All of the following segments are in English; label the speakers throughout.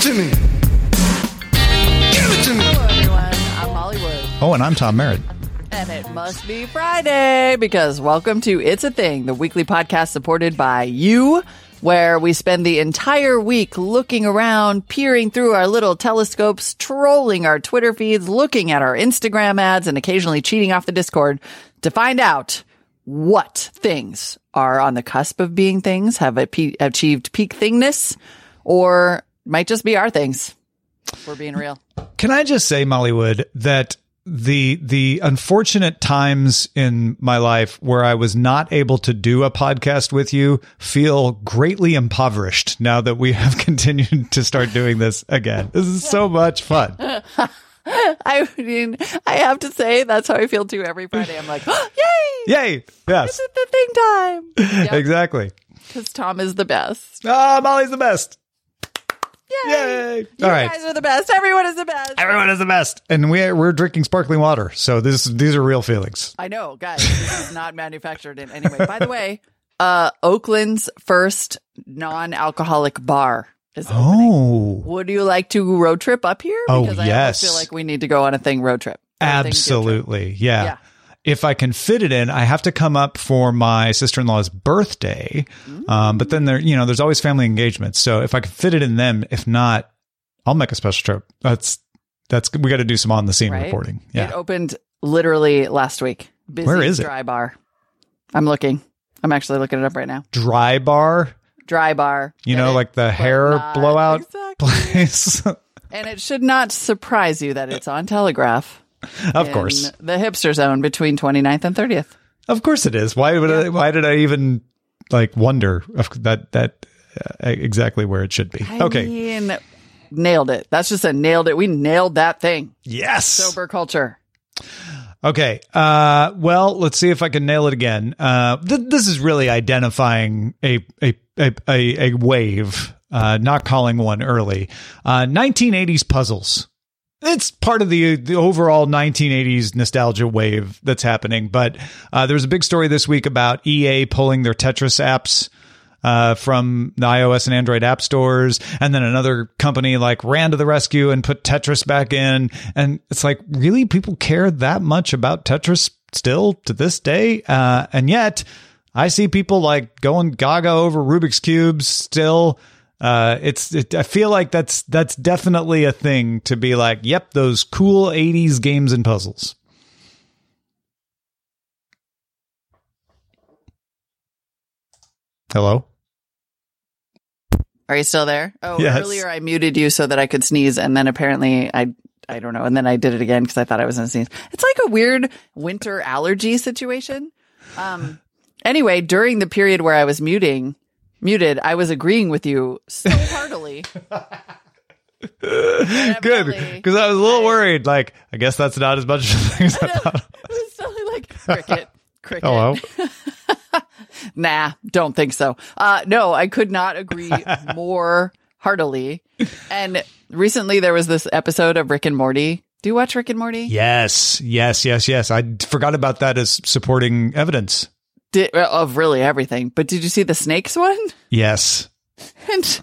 Speaker 1: It to me. Give it to me.
Speaker 2: Hello, everyone. I'm Molly Wood.
Speaker 3: Oh, and I'm Tom Merritt.
Speaker 2: And it must be Friday because welcome to It's a Thing, the weekly podcast supported by you, where we spend the entire week looking around, peering through our little telescopes, trolling our Twitter feeds, looking at our Instagram ads, and occasionally cheating off the Discord to find out what things are on the cusp of being things, have achieved peak thingness, or might just be our things. We're being real.
Speaker 3: Can I just say, Mollywood, that the the unfortunate times in my life where I was not able to do a podcast with you feel greatly impoverished now that we have continued to start doing this again. This is so much fun.
Speaker 2: I mean, I have to say that's how I feel too every Friday. I'm like, yay!
Speaker 3: Yay! Yes,
Speaker 2: It's the thing time. Yep,
Speaker 3: exactly.
Speaker 2: because Tom is the best.
Speaker 3: Ah, Molly's the best.
Speaker 2: Yay!
Speaker 3: Yay!
Speaker 2: You
Speaker 3: All right.
Speaker 2: guys are the best. Everyone is the best.
Speaker 3: Everyone is the best, and we we're drinking sparkling water, so this these are real feelings.
Speaker 2: I know, guys. This is not manufactured in any way. By the way, uh, Oakland's first non-alcoholic bar is opening.
Speaker 3: Oh,
Speaker 2: Would you like to road trip up here?
Speaker 3: Oh,
Speaker 2: Because I
Speaker 3: yes.
Speaker 2: almost feel like we need to go on a thing road trip. A thing field trip.
Speaker 3: Absolutely. Yeah.
Speaker 2: Yeah.
Speaker 3: If I can fit it in, I have to come up for my sister in law's birthday. Um, but then there, you know, there's always family engagements. So if I can fit it in them, if not, I'll make a special trip. That's, that's, we got to do some on the scene
Speaker 2: Right?
Speaker 3: reporting.
Speaker 2: It opened literally last week. Busy
Speaker 3: Where is it?
Speaker 2: Dry bar. I'm looking. I'm actually looking it up right now.
Speaker 3: Dry bar,
Speaker 2: Dry bar.
Speaker 3: you know, like the hair blowout
Speaker 2: Exactly.
Speaker 3: place.
Speaker 2: And it should not surprise you that it's on Telegraph.
Speaker 3: of course.
Speaker 2: The hipster zone between 29th and 30th.
Speaker 3: Of course it is. Why would I, why did I even like wonder that, that uh, exactly where it should be?
Speaker 2: I
Speaker 3: okay.
Speaker 2: mean, nailed it. That's just a nailed it. We nailed that thing.
Speaker 3: Yes.
Speaker 2: Sober culture.
Speaker 3: Okay. Uh, well, let's see if I can nail it again. Uh, th- this is really identifying a a a, a, a wave, uh, not calling one early. Uh, 1980s puzzles. It's part of the the overall 1980s nostalgia wave that's happening. But uh, there was a big story this week about EA pulling their Tetris apps uh, from the iOS and Android app stores. And then another company like ran to the rescue and put Tetris back in. And it's like, really? People care that much about Tetris still to this day? Uh, and yet I see people like going gaga over Rubik's cubes still. Uh, it's, it, I feel like that's, that's definitely a thing to be like, yep, those cool 80s games and puzzles. Hello?
Speaker 2: Are you still there? Oh,
Speaker 3: Yes.
Speaker 2: earlier I muted you so that I could sneeze, and then apparently I I don't know, and then I did it again because I thought I was going to sneeze. It's like a weird winter allergy situation. Um. Anyway, during the period where I was muting muted, I was agreeing with you so heartily.
Speaker 3: Good, because I was a little worried. Like, I guess that's not as much of a thing as I thought.
Speaker 2: It was like cricket, cricket.
Speaker 3: Hello.
Speaker 2: Nah, don't think so. Uh, no, I could not agree more heartily. And recently there was this episode of Rick and Morty. Do you watch Rick and Morty?
Speaker 3: Yes, yes, yes, yes. I forgot about that as supporting evidence.
Speaker 2: Did, of really everything. But did you see the snakes one?
Speaker 3: Yes.
Speaker 2: And,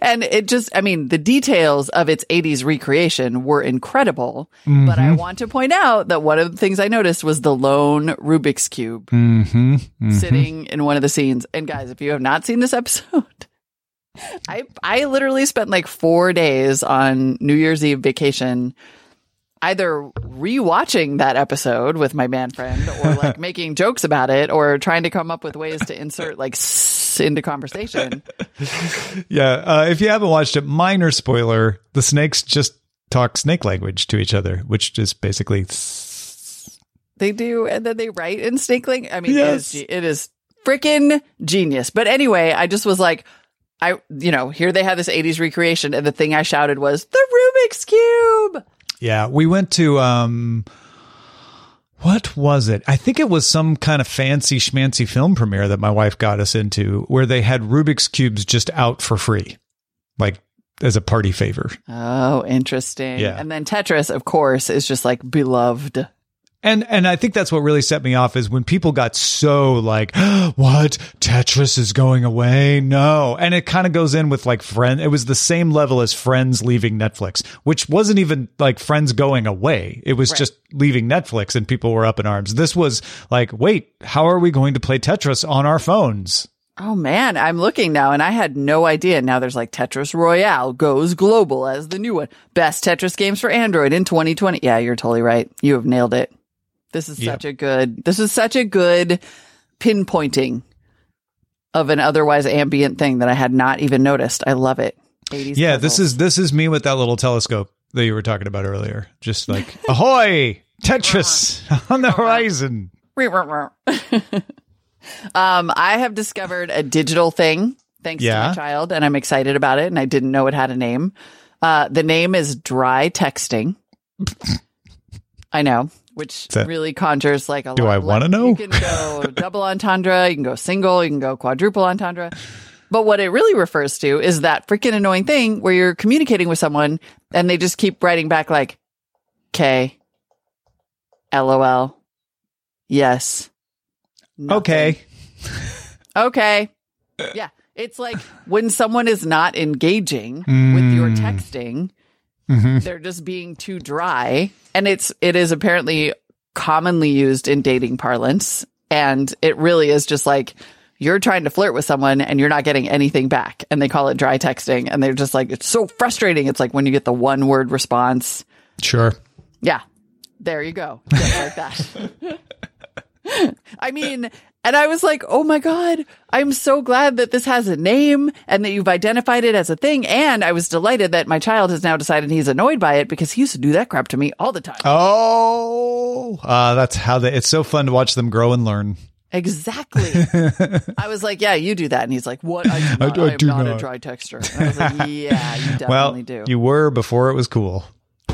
Speaker 2: and it just, I mean, the details of its 80s recreation were incredible. But I want to point out that one of the things I noticed was the lone Rubik's Cube
Speaker 3: Mm-hmm.
Speaker 2: sitting in one of the scenes. And guys, if you have not seen this episode, I I literally spent like four days on New Year's Eve vacation, either rewatching that episode with my man friend, or like making jokes about it, or trying to come up with ways to insert like s- into conversation.
Speaker 3: Yeah. Uh, if you haven't watched it, minor spoiler: the snakes just talk snake language to each other, which is basically.
Speaker 2: They do, and then they write in snake language. I mean,
Speaker 3: Yes.
Speaker 2: it is, it is freaking genius. But anyway, I just was like, I, you know, here they have this 80s recreation, and the thing I shouted was the Rubik's Cube.
Speaker 3: Yeah, we went to um what was it? I think it was some kind of fancy schmancy film premiere that my wife got us into where they had Rubik's cubes just out for free. Like as a party favor.
Speaker 2: Oh, interesting.
Speaker 3: Yeah.
Speaker 2: And then Tetris, of course, is just like beloved.
Speaker 3: And and I think that's what really set me off is when people got so like, what Tetris is going away? No, and it kind of goes in with like friend. It was the same level as Friends leaving Netflix, which wasn't even like Friends going away. It was
Speaker 2: Right.
Speaker 3: just leaving Netflix, and people were up in arms. This was like, wait, how are we going to play Tetris on our phones?
Speaker 2: Oh man, I'm looking now and I had no idea. Now there's like Tetris Royale goes global as the new one. Best Tetris games for Android in 2020. Yeah, you're totally right. You have nailed it. This is
Speaker 3: Yep.
Speaker 2: such a good, this is such a good pinpointing of an otherwise ambient thing that I had not even noticed. I love it. 80s
Speaker 3: Yeah, this is this is me with that little telescope that you were talking about earlier. Just like, ahoy, Tetris on the horizon.
Speaker 2: um, I have discovered a digital thing thanks to
Speaker 3: Yeah.
Speaker 2: my child, and I'm excited about it. And I didn't know it had a name. Uh, the name is dry texting. I know, which
Speaker 3: that-
Speaker 2: really conjures like a
Speaker 3: Do
Speaker 2: lot.
Speaker 3: I wanna know?
Speaker 2: You can go double entendre, you can go single, you can go quadruple entendre. But what it really refers to is that freaking annoying thing where you're communicating with someone and they just keep writing back like K, LOL, yes, nothing.
Speaker 3: Okay.
Speaker 2: Okay. Yeah. It's like when someone is not engaging with your
Speaker 3: Mm.
Speaker 2: texting,
Speaker 3: Mm-hmm.
Speaker 2: they're just being too dry. And it's it is apparently commonly used in dating parlance. And it really is just like you're trying to flirt with someone and you're not getting anything back. And they call it dry texting. And they're just like, it's so frustrating. It's like when you get the one word response.
Speaker 3: Sure.
Speaker 2: Yeah. There you go. Just like that. I mean, and I was like, oh my God, I'm so glad that this has a name and that you've identified it as a thing. And I was delighted that my child has now decided he's annoyed by it because he used to do that crap to me all the time.
Speaker 3: Oh, uh, that's how they. It's so fun to watch them grow and learn.
Speaker 2: Exactly. I was like, yeah, you do that. And he's like, what? I, do not,
Speaker 3: I
Speaker 2: I, am
Speaker 3: do
Speaker 2: not, a dry texter. And I was like, yeah, you definitely
Speaker 3: Well,
Speaker 2: do.
Speaker 3: you were before it was cool.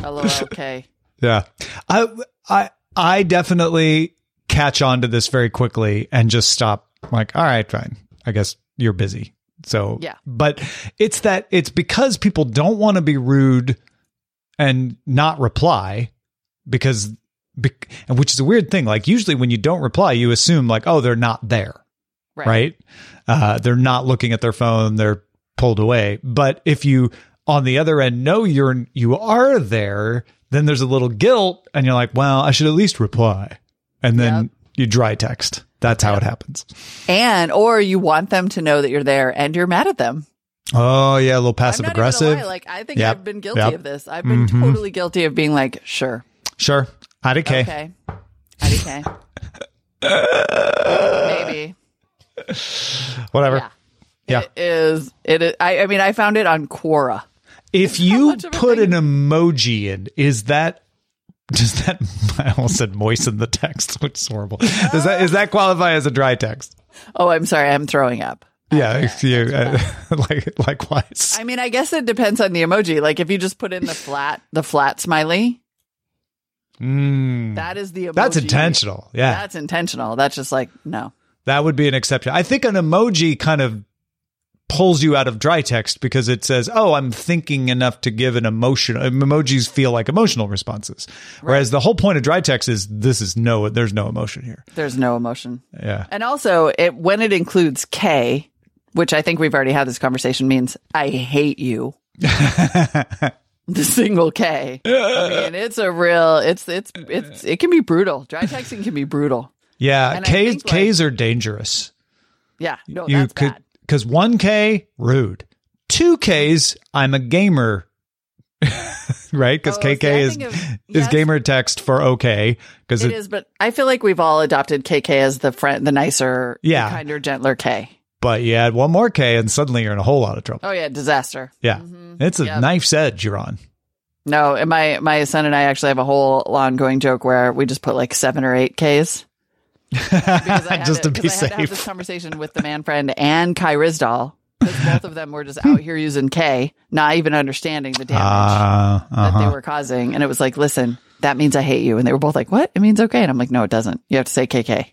Speaker 2: Okay.
Speaker 3: Yeah, I, I, I definitely catch on to this very quickly and just stop. Like, all right, fine. I guess you're busy. So
Speaker 2: Yeah.
Speaker 3: but it's that it's because people don't want to be rude and not reply because, bec- and which is a weird thing. Like usually when you don't reply, you assume like, oh, they're not there.
Speaker 2: Right.
Speaker 3: right? Uh, they're not looking at their phone; they're pulled away. But if you, on the other end, know you're you are there, then there's a little guilt, and you're like, "Well, I should at least reply," and then
Speaker 2: Yep.
Speaker 3: you dry text. That's how it happens.
Speaker 2: And, or you want them to know that you're there and you're mad at them.
Speaker 3: Oh yeah, a little passive aggressive.
Speaker 2: Like I think
Speaker 3: Yep.
Speaker 2: I've been guilty
Speaker 3: Yep.
Speaker 2: of this. I've been
Speaker 3: Mhm.
Speaker 2: totally guilty of being like, sure,
Speaker 3: Sure, IDK.
Speaker 2: okay, IDK, maybe,
Speaker 3: Whatever.
Speaker 2: yeah.
Speaker 3: Yeah.
Speaker 2: It is. It is. I, I mean, I found it on Quora.
Speaker 3: If you
Speaker 2: much of a
Speaker 3: put an emoji in, is that does that I almost said moisten the text, which is horrible. Does that is that qualify as a dry text?
Speaker 2: Oh, I'm sorry. I'm throwing up.
Speaker 3: Yeah, if you, uh, like likewise.
Speaker 2: I mean, I guess it depends on the emoji. Like if you just put in the flat, the flat smiley,
Speaker 3: Mm,
Speaker 2: that is the emoji.
Speaker 3: that's intentional. Yeah,
Speaker 2: That's intentional. That's just like no.
Speaker 3: that would be an exception. I think an emoji kind of pulls you out of dry text because it says, "Oh, I'm thinking enough to give an emotion." Emojis feel like emotional responses, whereas the whole point of dry text is this is no, there's no emotion here.
Speaker 2: There's no emotion.
Speaker 3: Yeah.
Speaker 2: And also, it when it includes K, which I think we've already had this conversation, means I hate you. the single K. I mean, it's a real. It's it's it's it can be brutal. Dry texting can be brutal.
Speaker 3: Yeah,
Speaker 2: And
Speaker 3: K's
Speaker 2: like-
Speaker 3: are dangerous.
Speaker 2: Yeah, no,
Speaker 3: you
Speaker 2: that's
Speaker 3: could
Speaker 2: bad.
Speaker 3: Because one K rude, two Ks I'm a gamer, right? Because
Speaker 2: Oh,
Speaker 3: KK
Speaker 2: I
Speaker 3: is
Speaker 2: of-
Speaker 3: is
Speaker 2: yes.
Speaker 3: gamer text for okay because
Speaker 2: It is, but I feel like we've all adopted KK as the friend, the nicer,
Speaker 3: Yeah.
Speaker 2: the kinder, gentler K.
Speaker 3: but you add one more K and suddenly you're in a whole lot of trouble.
Speaker 2: Oh yeah, disaster.
Speaker 3: yeah, mm-hmm. it's a
Speaker 2: Yep.
Speaker 3: knife's edge you're on.
Speaker 2: No, and my my son and I actually have a whole ongoing joke where we just put like seven or eight Ks. Because I had
Speaker 3: Just to be
Speaker 2: 'cause I had to have this conversation with the man friend and Kai Ryssdal because both of them were just out here using K, not even understanding the damage
Speaker 3: Uh,
Speaker 2: that they
Speaker 3: uh-huh.
Speaker 2: were causing. And it was like, listen, that means I hate you. And they were both like, what? It means okay. And I'm like, no, it doesn't. You have to say KK.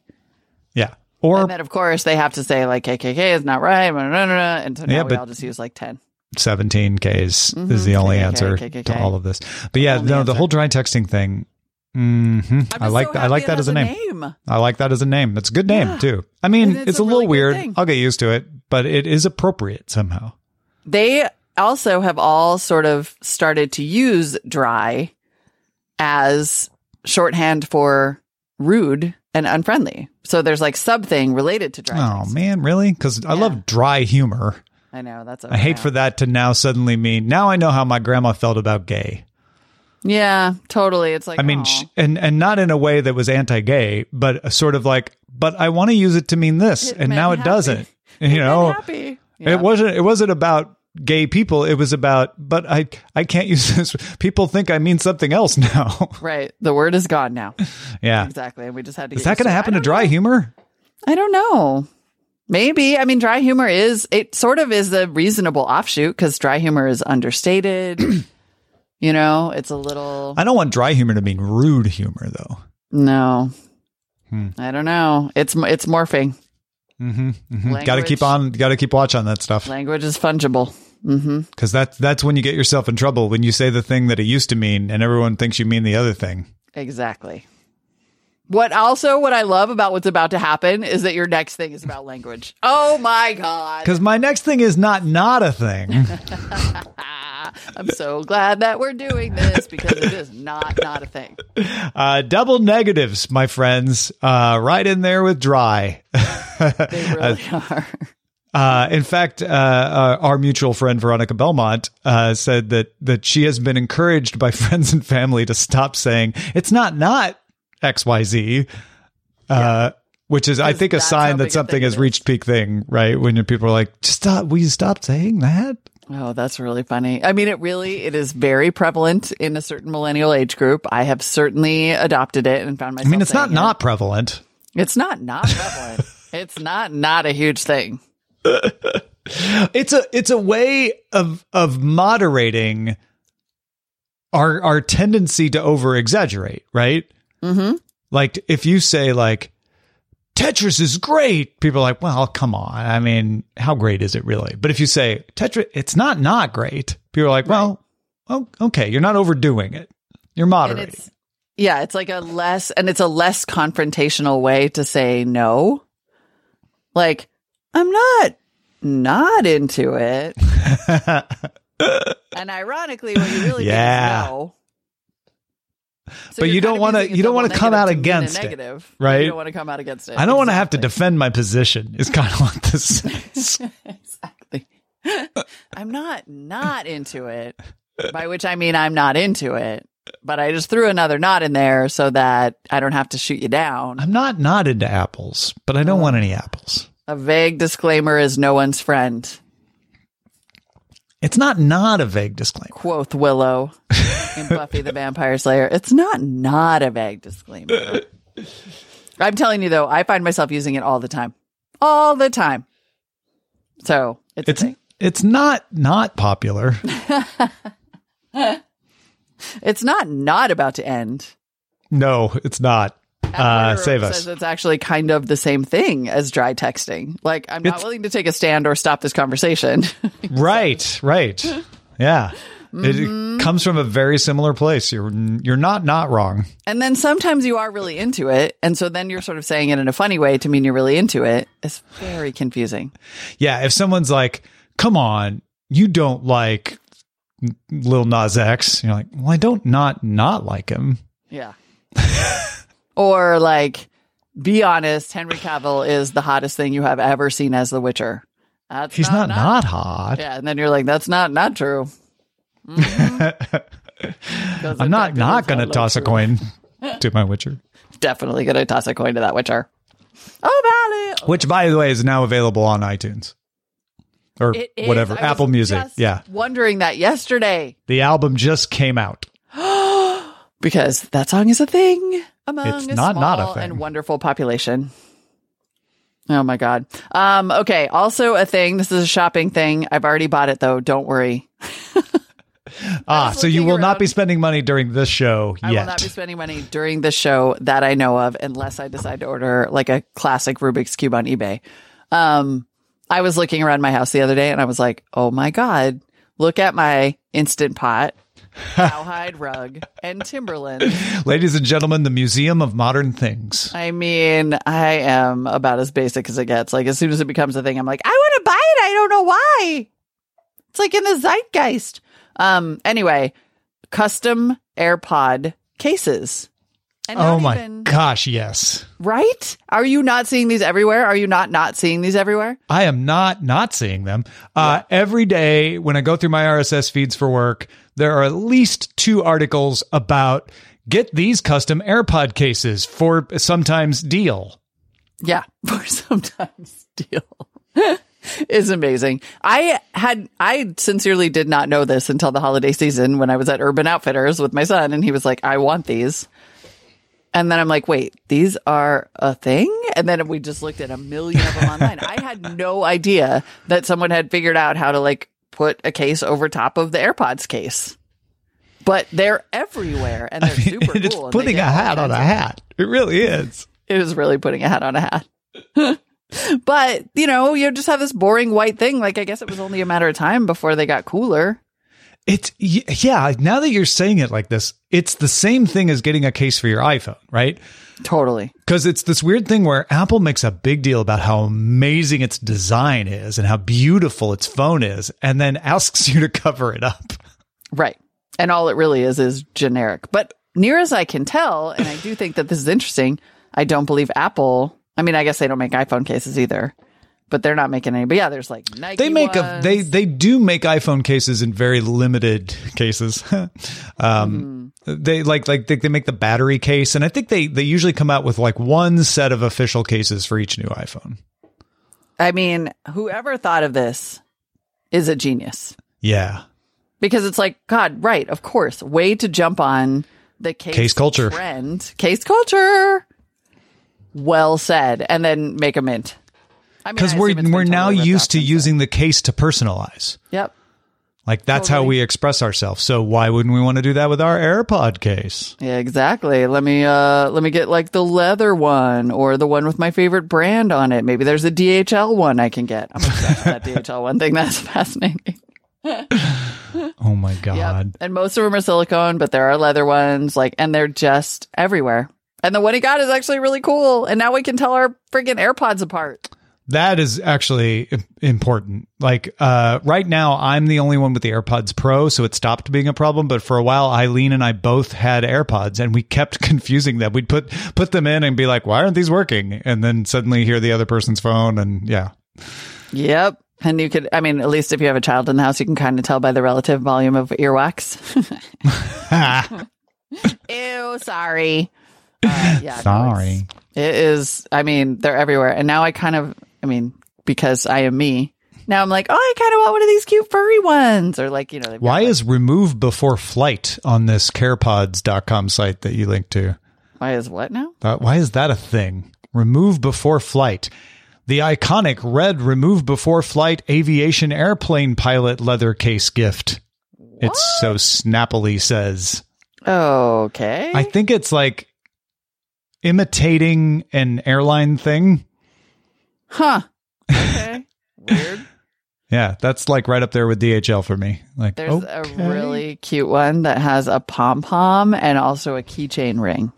Speaker 3: Yeah. Or
Speaker 2: And then of course they have to say like KKK is not right. blah, blah, blah. And so now
Speaker 3: Yeah,
Speaker 2: we all just use like 10.
Speaker 3: 17 Ks is the only
Speaker 2: KKK,
Speaker 3: answer
Speaker 2: KKK.
Speaker 3: to all of this. But yeah, no, the whole dry texting thing. Hmm
Speaker 2: I'm
Speaker 3: I like
Speaker 2: so
Speaker 3: that. I like that as a name.
Speaker 2: name.
Speaker 3: I like that as a name. It's a good name
Speaker 2: Yeah.
Speaker 3: too. I mean,
Speaker 2: And
Speaker 3: it's,
Speaker 2: it's
Speaker 3: a,
Speaker 2: a
Speaker 3: little
Speaker 2: really
Speaker 3: weird.
Speaker 2: thing.
Speaker 3: I'll get used to it, but it is appropriate somehow.
Speaker 2: They also have all sort of started to use dry as shorthand for rude and unfriendly. So there's like sub thing related to dry.
Speaker 3: Oh
Speaker 2: text.
Speaker 3: man, really? Because I love dry humor.
Speaker 2: I know that's.
Speaker 3: I hate for that to now suddenly mean now I know how my grandma felt about gay.
Speaker 2: Yeah, totally. It's like
Speaker 3: I mean,
Speaker 2: aw.
Speaker 3: sh- and and not in a way that was anti-gay, but a sort of like, but I want to use it to mean this,
Speaker 2: It
Speaker 3: and now it
Speaker 2: happy.
Speaker 3: doesn't. You know,
Speaker 2: happy. Yeah.
Speaker 3: it wasn't. It wasn't about gay people. It was about, but I I can't use this. People think I mean something else now.
Speaker 2: right. The word is gone now.
Speaker 3: yeah,
Speaker 2: Exactly. And we just had to.
Speaker 3: is that going to happen to dry
Speaker 2: know.
Speaker 3: humor?
Speaker 2: I don't know. Maybe. I mean, dry humor is, it sort of is a reasonable offshoot because dry humor is understated. you know, it's a little,
Speaker 3: I don't want dry humor to mean rude humor, though.
Speaker 2: no.
Speaker 3: Hmm.
Speaker 2: I don't know. It's, it's morphing.
Speaker 3: Mm-hmm, Got to keep on. Got to keep watch on that stuff.
Speaker 2: Language is fungible.
Speaker 3: because that's that's when you get yourself in trouble when you say the thing that it used to mean and everyone thinks you mean the other thing
Speaker 2: Exactly. What also, what I love about what's about to happen is that your next thing is about language. Oh my God.
Speaker 3: because my next thing is not not a thing
Speaker 2: I'm so glad that we're doing this because it is not, not a thing.
Speaker 3: uh double negatives my friends. Uh right in there with dry.
Speaker 2: They really are.
Speaker 3: uh in fact uh, uh our mutual friend veronica belmont uh said that that she has been encouraged by friends and family to stop saying it's not not xyz uh which is i think a sign that something has reached peak thing right? When people are like just stop will you stop saying that
Speaker 2: Oh, that's really funny. I mean, it really, it is very prevalent in a certain millennial age group. I have certainly adopted it and found myself.
Speaker 3: I mean, it's not
Speaker 2: it.
Speaker 3: not prevalent.
Speaker 2: It's not not prevalent. it's not not a huge thing.
Speaker 3: It's a it's a way of of moderating our our tendency to over exaggerate, right? Mm-hmm. Like if you say like Tetris is great, people are like, well, come on. I mean, how great is it really? But if you say Tetris, it's not not great. People are like, well, oh, okay, you're not overdoing it. You're moderating.
Speaker 2: it's yeah, it's like a less and it's a less confrontational way to say no. Like, I'm not not into it. and ironically, what you really
Speaker 3: Yeah.
Speaker 2: mean is no. So
Speaker 3: But
Speaker 2: you're
Speaker 3: don't wanna- you don't come out
Speaker 2: negative to mean a
Speaker 3: against it, right?
Speaker 2: You don't want to come out against it.
Speaker 3: I don't want to have to defend my position. Is kind of what this is.
Speaker 2: exactly. I'm not not into it. By which I mean I'm not into it. But I just threw another knot in there so that I don't have to shoot you down.
Speaker 3: I'm not not into apples, but I
Speaker 2: Oh.
Speaker 3: don't want any apples.
Speaker 2: A vague disclaimer is no one's friend,
Speaker 3: It's not not a vague disclaimer.
Speaker 2: quoth Willow in Buffy the Vampire Slayer. It's not not a vague disclaimer. I'm telling you though, I find myself using it all the time. All the time. So it's,
Speaker 3: It's it's not not popular.
Speaker 2: It's not not about to end.
Speaker 3: No, it's not. Uh, save
Speaker 2: says
Speaker 3: us.
Speaker 2: It's actually kind of the same thing as dry texting. Like, I'm not
Speaker 3: It's-
Speaker 2: willing to take a stand or stop this conversation.
Speaker 3: Right, right. Yeah.
Speaker 2: Mm-hmm.
Speaker 3: It comes from a very similar place. You're you're not not wrong.
Speaker 2: and then sometimes you are really into it. And so then you're sort of saying it in a funny way to mean you're really into it. It's very confusing.
Speaker 3: Yeah, if someone's like, "Come on, you don't like Lil Nas X," you're like, "Well, I don't not not like him."
Speaker 2: Yeah. or like, be honest, Henry Cavill is the hottest thing you have ever seen as The Witcher. That's
Speaker 3: He's not not, hot.
Speaker 2: Yeah. And then you're like, that's not, not true. Mhm. 'Cause
Speaker 3: I'm not not going to
Speaker 2: not
Speaker 3: toss a coin to my Witcher,
Speaker 2: Definitely going to toss a coin to that Witcher. Oh, Valley.
Speaker 3: which by the way is now available on iTunes. or
Speaker 2: It
Speaker 3: whatever. Apple Music. Yeah.
Speaker 2: Wondering that yesterday
Speaker 3: The album just came out.
Speaker 2: because that song is a thing among
Speaker 3: It's
Speaker 2: a
Speaker 3: not not a thing.
Speaker 2: and wonderful population. Oh my god. Um okay, also a thing. This is a shopping thing. I've already bought it though. Don't worry.
Speaker 3: Ah, so you will not be spending money during this show
Speaker 2: I will not be spending money during this show that I know of unless I decide to order like a classic Rubik's cube on eBay. Um I was looking around my house the other day and I was like, "Oh my god, look at my instant pot, cowhide rug, and Timberland."
Speaker 3: Ladies and gentlemen, the Museum of Modern Things.
Speaker 2: I mean, I am about as basic as it gets. Like as soon as it becomes a thing, I'm like, I want to buy it. I don't know why. It's like in the zeitgeist. Um. Anyway, custom AirPod cases. And
Speaker 3: Oh my
Speaker 2: even-
Speaker 3: gosh, yes.
Speaker 2: Right? Are you not seeing these everywhere? Are you not not seeing these everywhere?
Speaker 3: I am not not seeing them. Uh, Every day when I go through my RSS feeds for work, there are at least two articles about get these custom AirPod cases for sometimes deal.
Speaker 2: Yeah, for sometimes deal. is amazing. I had I sincerely did not know this until the holiday season when I was at Urban Outfitters with my son and he was like, "I want these." And then I'm like, "Wait, these are a thing?" And then we just looked at a million of them online. I had no idea that someone had figured out how to like put a case over top of the AirPods case. But they're everywhere and they're super
Speaker 3: it's
Speaker 2: cool. and
Speaker 3: putting a hat on a hat. It really is.
Speaker 2: it is really putting a hat on a hat. but, you know, you just have this boring white thing. Like, I guess it was only a matter of time before they got cooler.
Speaker 3: It's yeah. Now that you're saying it like this, it's the same thing as getting a case for your iPhone, right?
Speaker 2: Totally.
Speaker 3: Because it's this weird thing where Apple makes a big deal about how amazing its design is and how beautiful its phone is, and then asks you to cover it up.
Speaker 2: Right. And all it really is is generic. But near as I can tell, and I do think that this is interesting, I don't believe Apple. I mean, I guess they don't make iPhone cases either, but they're not making any. But yeah, there's like Nike.
Speaker 3: They make a they they do make iPhone cases in very limited cases. um, They like like they, they make the battery case, and I think they they usually come out with like one set of official cases for each new iPhone.
Speaker 2: I mean, whoever thought of this is a genius.
Speaker 3: Yeah,
Speaker 2: because it's like God, right? Of course, way to jump on the case,
Speaker 3: Case culture.
Speaker 2: trend, case culture. Well said, and then make a mint. I mean,
Speaker 3: because we're we're now used to using the case to personalize.
Speaker 2: Yep,
Speaker 3: Like that's how we express ourselves. So why wouldn't we want to do that with our AirPod case?
Speaker 2: yeah, exactly. Let me uh let me get like the leather one or the one with my favorite brand on it. Maybe there's a DHL one I can get. I'm obsessed with that DHL one thing. That's fascinating.
Speaker 3: Oh my
Speaker 2: Yep.
Speaker 3: god.
Speaker 2: And most of them are silicone, but there are leather ones, like, and they're just everywhere. And the one he got is actually really cool. And now we can tell our freaking AirPods apart.
Speaker 3: That is actually important. Like uh, right now, I'm the only one with the AirPods Pro, so it stopped being a problem. But for a while, Eileen and I both had AirPods, and we kept confusing them. We'd put put them in and be like, "Why aren't these working?" And then suddenly hear the other person's phone, and yeah,
Speaker 2: Yep. And you could, I mean, at least if you have a child in the house, you can kind of tell by the relative volume of earwax. Ew, sorry. Uh, yeah,
Speaker 3: sorry.
Speaker 2: it's- it is, I mean, they're everywhere. And now I kind of, I mean, because I am me, now I'm like, oh, I kind of want one of these cute furry ones. Or like, you know,
Speaker 3: Why
Speaker 2: like-
Speaker 3: is remove before flight on this carepods.com site that you linked to?
Speaker 2: why is what now?
Speaker 3: Uh, why is that a thing? Remove before flight. The iconic red remove before flight aviation airplane pilot leather case gift. It's so snappily says.
Speaker 2: Okay.
Speaker 3: I think it's like imitating an airline thing.
Speaker 2: Huh. Okay. Weird.
Speaker 3: Yeah, that's like right up there with DHL for me. Like,
Speaker 2: There's
Speaker 3: okay.
Speaker 2: a really cute one that has a pom pom and also a keychain ring.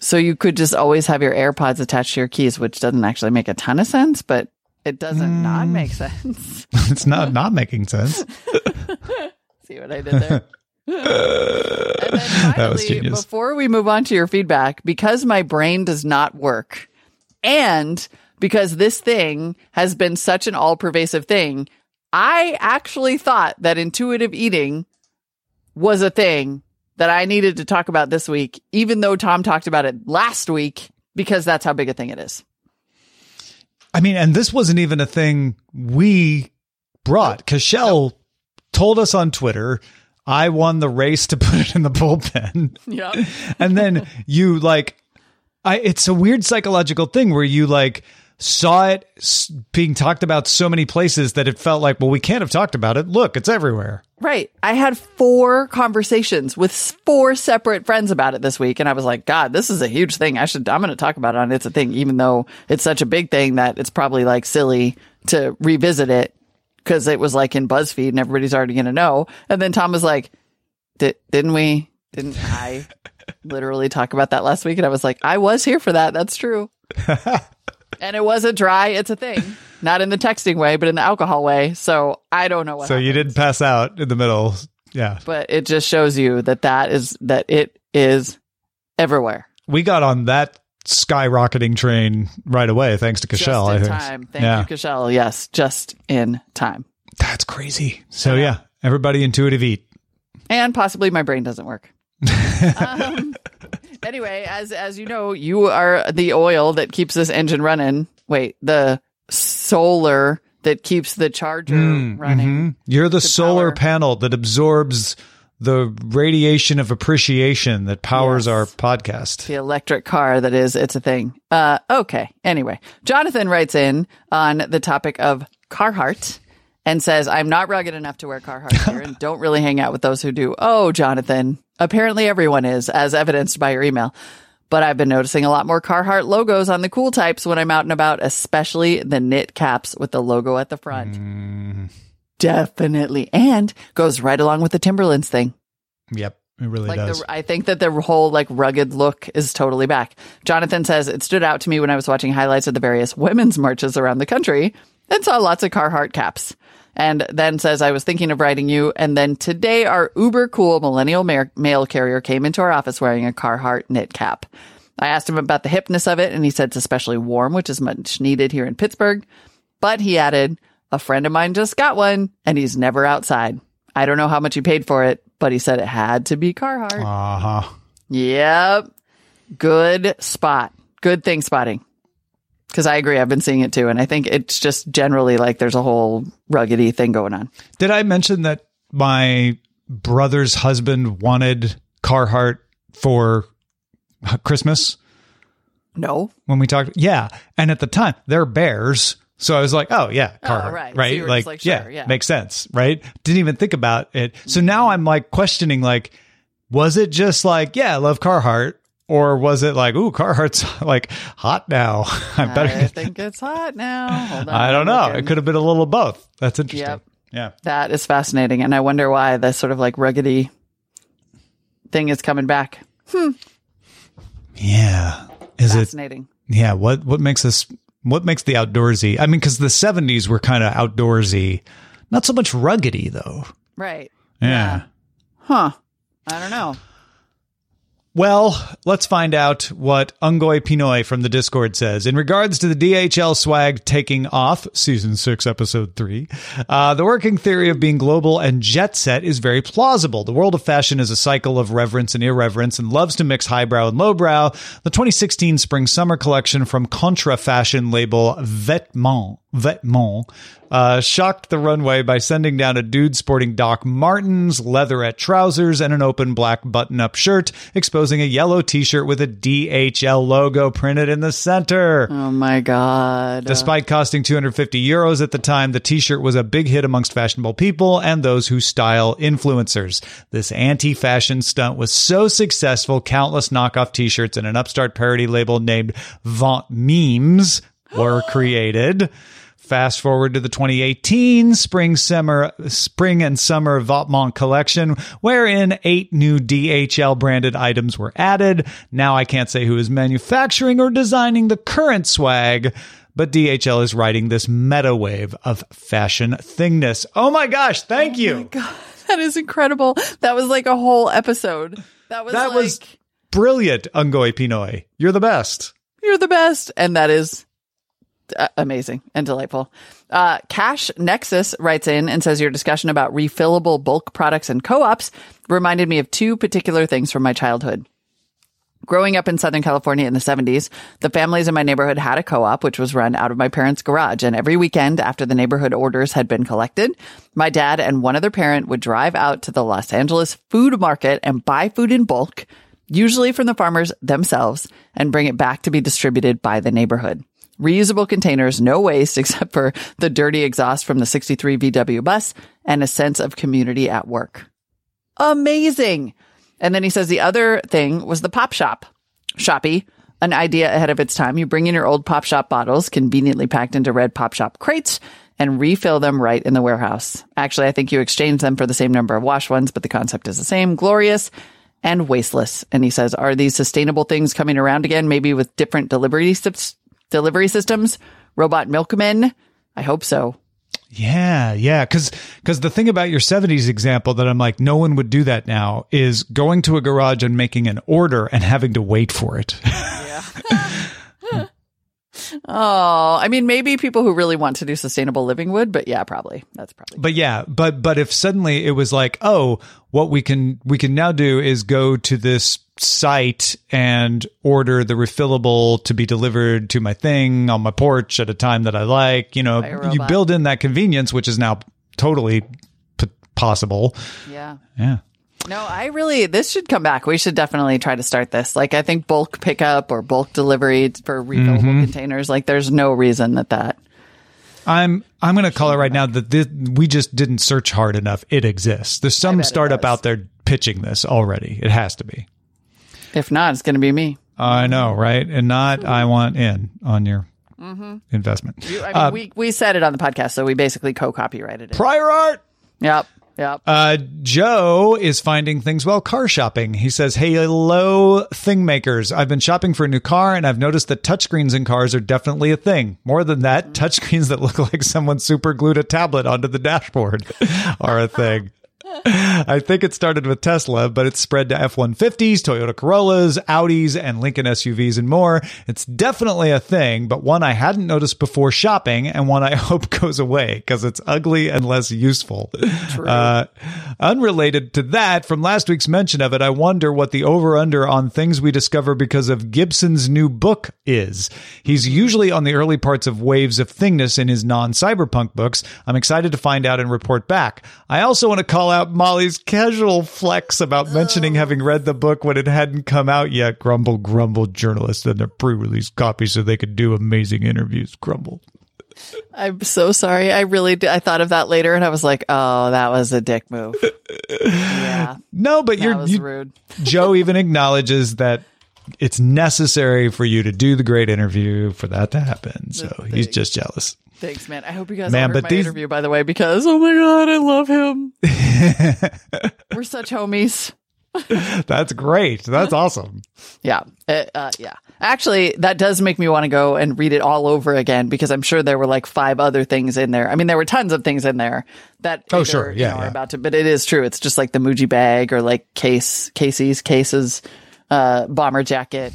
Speaker 2: So you could just always have your AirPods attached to your keys, which doesn't actually make a ton of sense, but it doesn't not
Speaker 3: Mm.
Speaker 2: make sense.
Speaker 3: it's not not making sense.
Speaker 2: See what I did there? and then finally,
Speaker 3: That was genius.
Speaker 2: before we move on to your feedback, because my brain does not work and because this thing has been such an all pervasive thing, I actually thought that intuitive eating was a thing that I needed to talk about this week, even though Tom talked about it last week, because that's how big a thing it is.
Speaker 3: I mean, and this wasn't even a thing we brought. Cashel told us on Twitter, I won the race to put it in the bullpen.
Speaker 2: Yep.
Speaker 3: and then you like, I, it's a weird psychological thing where you like saw it being talked about so many places that it felt like, well, we can't have talked about it. Look, it's everywhere.
Speaker 2: Right. I had four conversations with four separate friends about it this week. And I was like, God, this is a huge thing. I should, I'm going to talk about it on It's a Thing, even though it's such a big thing that it's probably like silly to revisit it because it was like in BuzzFeed and everybody's already going to know. And then Tom was like, didn't we, didn't I literally talk about that last week? And I was like, I was here for that. That's true. and it wasn't dry. It's a thing. Not in the texting way, but in the alcohol way. So I don't know what
Speaker 3: So you didn't pass out in the middle. Yeah.
Speaker 2: but it just shows you that that is that it is everywhere.
Speaker 3: We got on that skyrocketing train right away, thanks to Cashel, I
Speaker 2: in
Speaker 3: think.
Speaker 2: time. Thank
Speaker 3: yeah.
Speaker 2: you, Cashel. Yes, just in time.
Speaker 3: That's crazy. So yeah, everybody intuitive eat.
Speaker 2: And possibly my brain doesn't work. um, anyway, as as you know, you are the oil that keeps this engine running. Wait, the solar that keeps the charger running.
Speaker 3: Mhm. You're the solar
Speaker 2: power.
Speaker 3: panel that absorbs the radiation of appreciation that powers
Speaker 2: Yes.
Speaker 3: our podcast.
Speaker 2: the electric car that is it's a thing uh okay anyway jonathan writes in on the topic of carhartt and says i'm not rugged enough to wear carhartt here and don't really hang out with those who do. Oh jonathan apparently everyone is as evidenced by your email. But i've been noticing a lot more carhartt logos on the cool types when i'm out and about especially the knit caps with the logo at the front. Mm. Definitely. And goes right along with the timberlands thing.
Speaker 3: Yep, it really
Speaker 2: like
Speaker 3: does.
Speaker 2: the, I think that the whole like rugged look is totally back. Jonathan says it stood out to me when I was watching highlights of the various women's marches around the country and saw lots of Carhartt caps. And then says I was thinking of writing you. And then today our uber cool millennial ma- mail carrier came into our office wearing a Carhartt knit cap. I asked him about the hipness of it, and he said it's especially warm, which is much needed here in Pittsburgh. But he added, a friend of mine just got one, and he's never outside. I don't know how much he paid for it, but he said it had to be Carhartt.
Speaker 3: uh huh.
Speaker 2: Yep. Good spot. Good thing spotting. Because I agree. I've been seeing it too. And I think it's just generally like there's a whole ruggedy thing going on.
Speaker 3: Did I mention that my brother's husband wanted Carhartt for Christmas
Speaker 2: No.
Speaker 3: when we talked? Yeah, and at the time they're bears. So I was like, oh yeah,
Speaker 2: Oh,
Speaker 3: Carhartt,
Speaker 2: right. So
Speaker 3: right? like,
Speaker 2: just like, sure,
Speaker 3: yeah,
Speaker 2: yeah.
Speaker 3: makes sense, right? Didn't even think about it. So now I'm like questioning, like, was it just like, yeah, I love Carhartt, or was it like, ooh, Carhartt's like hot now? I better.
Speaker 2: I think it's hot now. Hold on.
Speaker 3: I don't know.
Speaker 2: Looking.
Speaker 3: It could have been a little of both. That's interesting.
Speaker 2: Yep.
Speaker 3: Yeah.
Speaker 2: That is fascinating. And I wonder why this sort of like ruggedy thing is coming back. Hmm.
Speaker 3: Yeah. Is it?
Speaker 2: Fascinating.
Speaker 3: Yeah. What What makes us? What makes the outdoorsy? I mean, because the '70s were kind of outdoorsy, not so much ruggedy though.
Speaker 2: Right.
Speaker 3: Yeah.
Speaker 2: Huh. I don't know.
Speaker 3: Well, let's find out what Ungoy Pinoy from the Discord says. In regards to the DHL swag taking off, season six, episode three, uh, the working theory of being global and jet set is very plausible. The world of fashion is a cycle of reverence and irreverence and loves to mix highbrow and lowbrow. The 2016 spring summer collection from Contra fashion label Vetements, Vetements, uh, shocked the runway by sending down a dude sporting Doc Martens, leatherette trousers, and an open black button up shirt, exposing a yellow t shirt with a DHL logo printed in the center.
Speaker 2: Oh my God.
Speaker 3: Despite costing 250 euros at the time, the t-shirt was a big hit amongst fashionable people and those who style influencers. This anti-fashion stunt was so successful, countless knockoff t-shirts and an upstart parody label named Vetememes were created. Fast forward to the 2018 spring summer spring and summer Vetements collection, wherein eight new DHL branded items were added. Now I can't say who is manufacturing or designing the current swag, but DHL is riding this meta wave of fashion thingness. Oh my gosh, thank you.
Speaker 2: Oh God, that is incredible. That was like a whole episode. That was
Speaker 3: That
Speaker 2: like,
Speaker 3: was brilliant, Ungoy Pinoy. You're the best.
Speaker 2: you're the best. And that is uh, amazing and delightful. Uh, Cash Nexus writes in and says your discussion about refillable bulk products and co-ops reminded me of two particular things from my childhood. Growing up in Southern California in the 70s, the families in my neighborhood had a co-op, which was run out of my parents' garage. And every weekend after the neighborhood orders had been collected, my dad and one other parent would drive out to the Los Angeles food market and buy food in bulk, usually from the farmers themselves, and bring it back to be distributed by the neighborhood. Reusable containers, no waste except for the dirty exhaust from the 63 VW bus and a sense of community at work. Amazing. And then he says the other thing was the Pop Shoppe. Shoppy, an idea ahead of its time. You bring in your old Pop Shoppe bottles, conveniently packed into red Pop Shoppe crates, and refill them right in the warehouse. Actually, I think you exchange them for the same number of wash ones, but the concept is the same. Glorious and wasteless. And he says, are these sustainable things coming around again? Maybe with different delivery systems, delivery systems, robot milkmen. I hope so.
Speaker 3: Yeah, yeah, because because the thing about your '70s example that I'm like, no one would do that now is going to a garage and making an order and having to wait for it.
Speaker 2: Yeah. oh, I mean, maybe people who really want to do sustainable living would, but yeah, probably that's probably.
Speaker 3: but yeah, but but if suddenly it was like, oh, what we can we can now do is go to this site and order the refillable to be delivered to my thing on my porch at a time that I like. You know, you build in that convenience, which is now totally p- possible.
Speaker 2: Yeah.
Speaker 3: Yeah.
Speaker 2: No, I really, this should come back. We should definitely try to start this. Like, I think bulk pickup or bulk delivery for refillable
Speaker 3: Mm-hmm.
Speaker 2: containers, like, there's no reason that that.
Speaker 3: I'm I'm going to call it right now that this, we just didn't search hard enough. It exists. There's some startup out there pitching this already. It has to be.
Speaker 2: If not, it's going to be me.
Speaker 3: I know, right? And not I want in on your investment.
Speaker 2: Mm-hmm. You- I mean,
Speaker 3: Uh,
Speaker 2: we, we said it on the podcast, so we basically co copyrighted it.
Speaker 3: Prior art.
Speaker 2: Yep. Yep.
Speaker 3: Uh, Joe is finding things while car shopping. He says, Hey, hello, thing makers. I've been shopping for a new car and I've noticed that touchscreens in cars are definitely a thing. More than that, touchscreens that look like someone super glued a tablet onto the dashboard are a thing. I think it started with Tesla, but it's spread to F 150s, Toyota Corollas, Audis, and Lincoln SUVs and more. It's definitely a thing, but one I hadn't noticed before shopping and one I hope goes away because it's ugly and less useful. Uh, unrelated to that, from last week's mention of it, I wonder what the over under on things we discover because of Gibson's new book is. He's usually on the early parts of waves of thingness in his non cyberpunk books. I'm excited to find out and report back. I also want to call out Molly's casual flex about mentioning oh. having read the book when it hadn't come out yet. Grumble, grumble, journalists and their pre release copy so they could do amazing interviews. Grumble.
Speaker 2: I'm so sorry. I really did. I thought of that later and I was like, oh, that was a dick move. yeah.
Speaker 3: No, but
Speaker 2: That
Speaker 3: you're
Speaker 2: was
Speaker 3: you,
Speaker 2: rude.
Speaker 3: Joe even acknowledges that it's necessary for you to do the great interview for that to happen. So oh, he's just jealous.
Speaker 2: Thanks, man. I hope you guys
Speaker 3: Man, but
Speaker 2: my
Speaker 3: these-
Speaker 2: interview, by the way, because oh my god, I love him. We're such homies.
Speaker 3: That's great. That's awesome.
Speaker 2: Yeah, uh, uh, yeah. Actually, that does make me want to go and read it all over again because I'm sure there were like five other things in there. I mean, there were tons of things in there that
Speaker 3: Oh,
Speaker 2: either,
Speaker 3: sure.
Speaker 2: you
Speaker 3: Yeah,
Speaker 2: know,
Speaker 3: yeah.
Speaker 2: about to. But it is true. It's just like the Muji bag or like case Casey's cases, uh, bomber jacket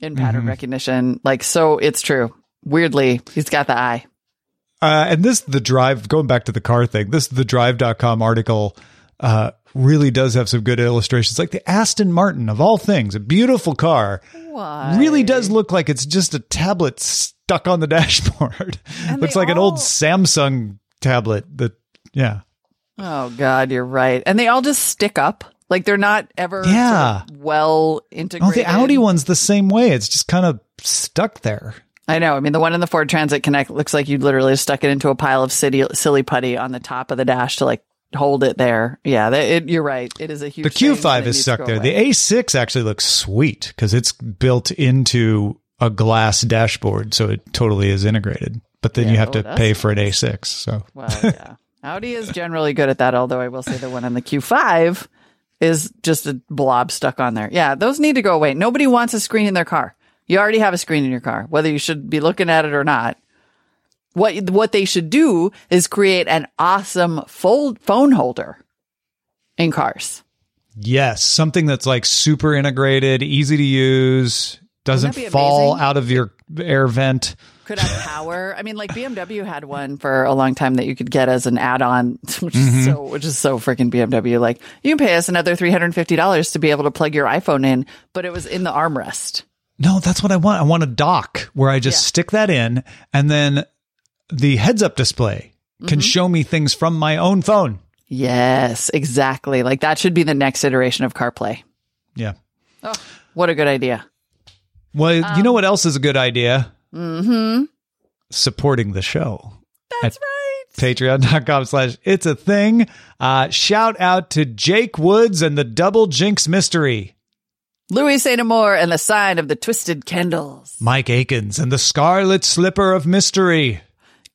Speaker 2: in pattern
Speaker 3: Mm-hmm.
Speaker 2: recognition. Like so, it's true. Weirdly, he's got the eye.
Speaker 3: Uh, and this, the drive, going back to the car thing, this, the drive.com article, uh, really does have some good illustrations. Like the Aston Martin of all things, a beautiful car,
Speaker 2: Why?
Speaker 3: really does look like it's just a tablet stuck on the dashboard. Looks like an old Samsung tablet that, yeah.
Speaker 2: Oh God, you're right. And they all just stick up. Like they're not ever sort
Speaker 3: Yeah.
Speaker 2: of well
Speaker 3: Oh,
Speaker 2: integrated.
Speaker 3: the Audi one's the same way. It's just kind of stuck there.
Speaker 2: I know. I mean, the one in the Ford Transit Connect looks like you literally stuck it into a pile of city, silly putty on the top of the dash to like hold it there. Yeah, it, you're right. It is a huge.
Speaker 3: The Q5
Speaker 2: but it
Speaker 3: is stuck there.
Speaker 2: away.
Speaker 3: The A6 actually looks sweet because it's built into a glass dashboard, so it totally is integrated. But then
Speaker 2: Yeah,
Speaker 3: you have
Speaker 2: oh,
Speaker 3: to pay for an A6. So
Speaker 2: Well, yeah. Audi is generally good at that, although I will say the one on the Q5 is just a blob stuck on there. Yeah, those need to go away. Nobody wants a screen in their car. You already have a screen in your car, whether you should be looking at it or not. What what they should do is create an awesome fold phone holder in cars.
Speaker 3: yes, something that's like super integrated, easy to use. doesn't fall
Speaker 2: amazing?
Speaker 3: out of your air vent.
Speaker 2: Could have power. I mean, like BMW had one for a long time that you could get as an add-on, which
Speaker 3: Mm-hmm.
Speaker 2: is so which is so freaking BMW. Like you can pay us another three hundred and fifty dollars to be able to plug your iPhone in, but it was in the armrest.
Speaker 3: No, that's what I want. I want a dock where I just
Speaker 2: Yeah.
Speaker 3: stick that in and then the heads up display can
Speaker 2: Mm-hmm.
Speaker 3: show me things from my own phone.
Speaker 2: Yes, exactly. Like that should be the next iteration of CarPlay.
Speaker 3: Yeah.
Speaker 2: Oh, what a good idea.
Speaker 3: Well, you
Speaker 2: Um,
Speaker 3: know what else is a good idea? Mm-hmm. Supporting the show.
Speaker 2: That's right.
Speaker 3: Patreon.com slash it's a thing. Uh, shout out to Jake Woods and the Double Jinx Mystery.
Speaker 2: Louis Saint Amour and the sign of the twisted candles.
Speaker 3: Mike Akins and the Scarlet Slipper of Mystery.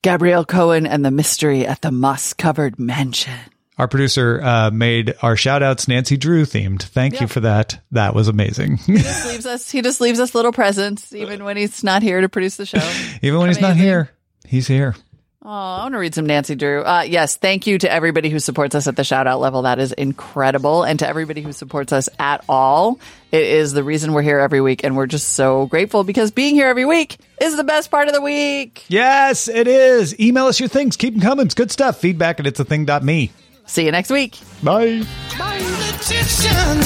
Speaker 2: Gabrielle Cohen and the mystery at the moss covered mansion.
Speaker 3: Our producer uh, made our shout outs Nancy Drew themed. Thank you for that. That was amazing.
Speaker 2: He just leaves us he just leaves us little presents even when he's not here to produce the show.
Speaker 3: Even when he's not here, he's here.
Speaker 2: Oh, I want to read some Nancy Drew. Uh, yes, thank you to everybody who supports us at the shout out level. That is incredible. And to everybody who supports us at all. It is the reason we're here every week. And we're just so grateful because being here every week is the best part of the week.
Speaker 3: Yes, it is. Email us your things. Keep them coming. It's good stuff. Feedback at it's a thing.me.
Speaker 2: See you next week.
Speaker 3: Bye.
Speaker 1: Politicians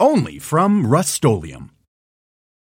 Speaker 4: Only from Rust